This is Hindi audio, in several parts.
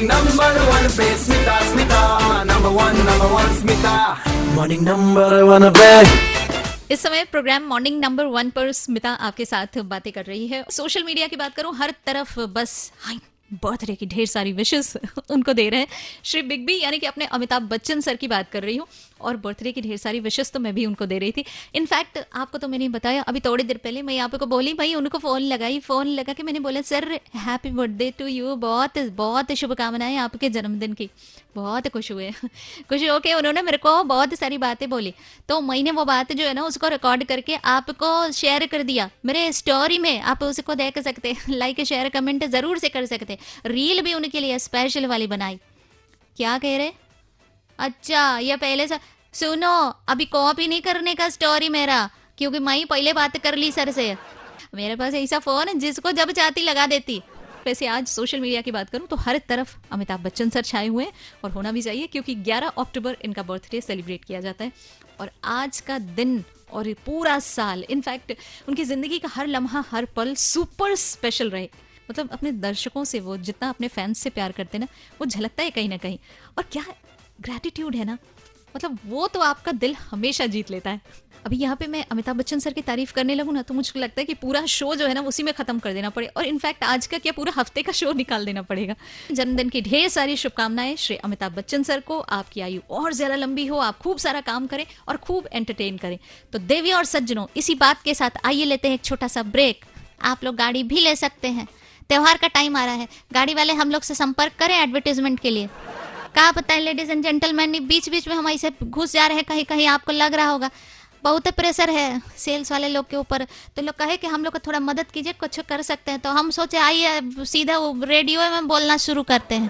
नंबर one पे Smita Smita number one number one Smita morning number one पे इस समय प्रोग्राम मॉर्निंग नंबर वन पर स्मिता आपके साथ बातें कर रही है। सोशल मीडिया की बात करूँ हर तरफ़ बस हाई बर्थडे की ढेर सारी विशेष उनको दे रहे हैं। श्री बिग बी यानी कि अपने अमिताभ बच्चन सर की बात कर रही हूँ। और बर्थडे की ढेर सारी विशेष तो मैं भी उनको दे रही थी। इनफैक्ट आपको तो मैंने बताया, अभी थोड़ी देर पहले मैं आप को बोली, भाई उनको फ़ोन लगाई फ़ोन लगा के मैंने बोला sir happy birthday to you बहुत बहुत शुभकामनाएँ आपके जन्मदिन की, बहुत खुश हुए, खुश होके उन्होंने मेरे को बहुत सारी बातें बोली। तो मैंने वो बात जो है ना, उसको रिकॉर्ड करके आपको शेयर कर दिया। मेरे स्टोरी में आप उसको देख सकते लाइक शेयर कमेंट ज़रूर से कर सकते रील भी उनके लिए स्पेशल वाली बनाई। क्या कह रहे अच्छा ये पहले से सुनो, अभी कॉपी नहीं करने का स्टोरी मेरा, क्योंकि मैं ही पहले बात कर ली सर से। मेरे पास ऐसा फ़ोन है जिसको जब चाहती लगा देती। वैसे आज सोशल मीडिया की बात करूँ तो हर तरफ़ अमिताभ बच्चन सर छाए हुए हैं, और होना भी चाहिए, क्योंकि 11 अक्टूबर इनका बर्थडे सेलिब्रेट किया जाता है। और आज का दिन और पूरा साल इनफैक्ट उनकी ज़िंदगी का हर लम्हा, हर पल सुपर स्पेशल रहे। मतलब अपने दर्शकों से वो जितना अपने फैंस से प्यार करते ना, वो झलकता है कहीं ना कहीं। और क्या ग्रेटिट्यूड है ना? मतलब वो तो आपका दिल हमेशा जीत लेता है। अभी यहाँ पे मैं अमिताभ बच्चन सर की तारीफ़ करने लगूँ ना तो मुझे लगता है कि पूरा शो जो है ना, उसी में खत्म कर देना पड़े। और इनफैक्ट आज का क्या पूरा हफ़्ते का शो निकाल देना पड़ेगा। जन्मदिन की ढेर सारी शुभकामनाएँ श्री अमिताभ बच्चन सर को। आपकी आयु और ज़्यादा लंबी हो, आप खूब सारा काम करें और खूब एंटरटेन करें। तो देवी और सज्जनों, इसी बात के साथ आइए लेते हैं एक छोटा सा ब्रेक आप लोग गाड़ी भी ले सकते हैं। त्यौहार का टाइम आ रहा है। गाड़ी वाले हम लोग से संपर्क करें एडवर्टीजमेंट के लिए। क्या पता है लेडीज़ एंड जेंटलमैन बीच बीच में हम ऐसे घुस जा रहे हैं कहीं कहीं आपको लग रहा होगा। बहुत प्रेशर है सेल्स वाले लोग के ऊपर। तो लोग कहे कि हम लोग को थोड़ा मदद कीजिए, कुछ कर सकते हैं। तो हम सोचे, आइए सीधा रेडियो में बोलना शुरू करते हैं।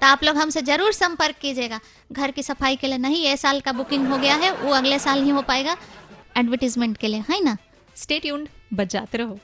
तो आप लोग हमसे ज़रूर संपर्क कीजिएगा। घर की सफ़ाई के लिए नहीं, ये साल का बुकिंग हो गया है, वो अगले साल ही हो पाएगा। एडवर्टीजमेंट के लिए, है ना? स्टेट बजाते रहो।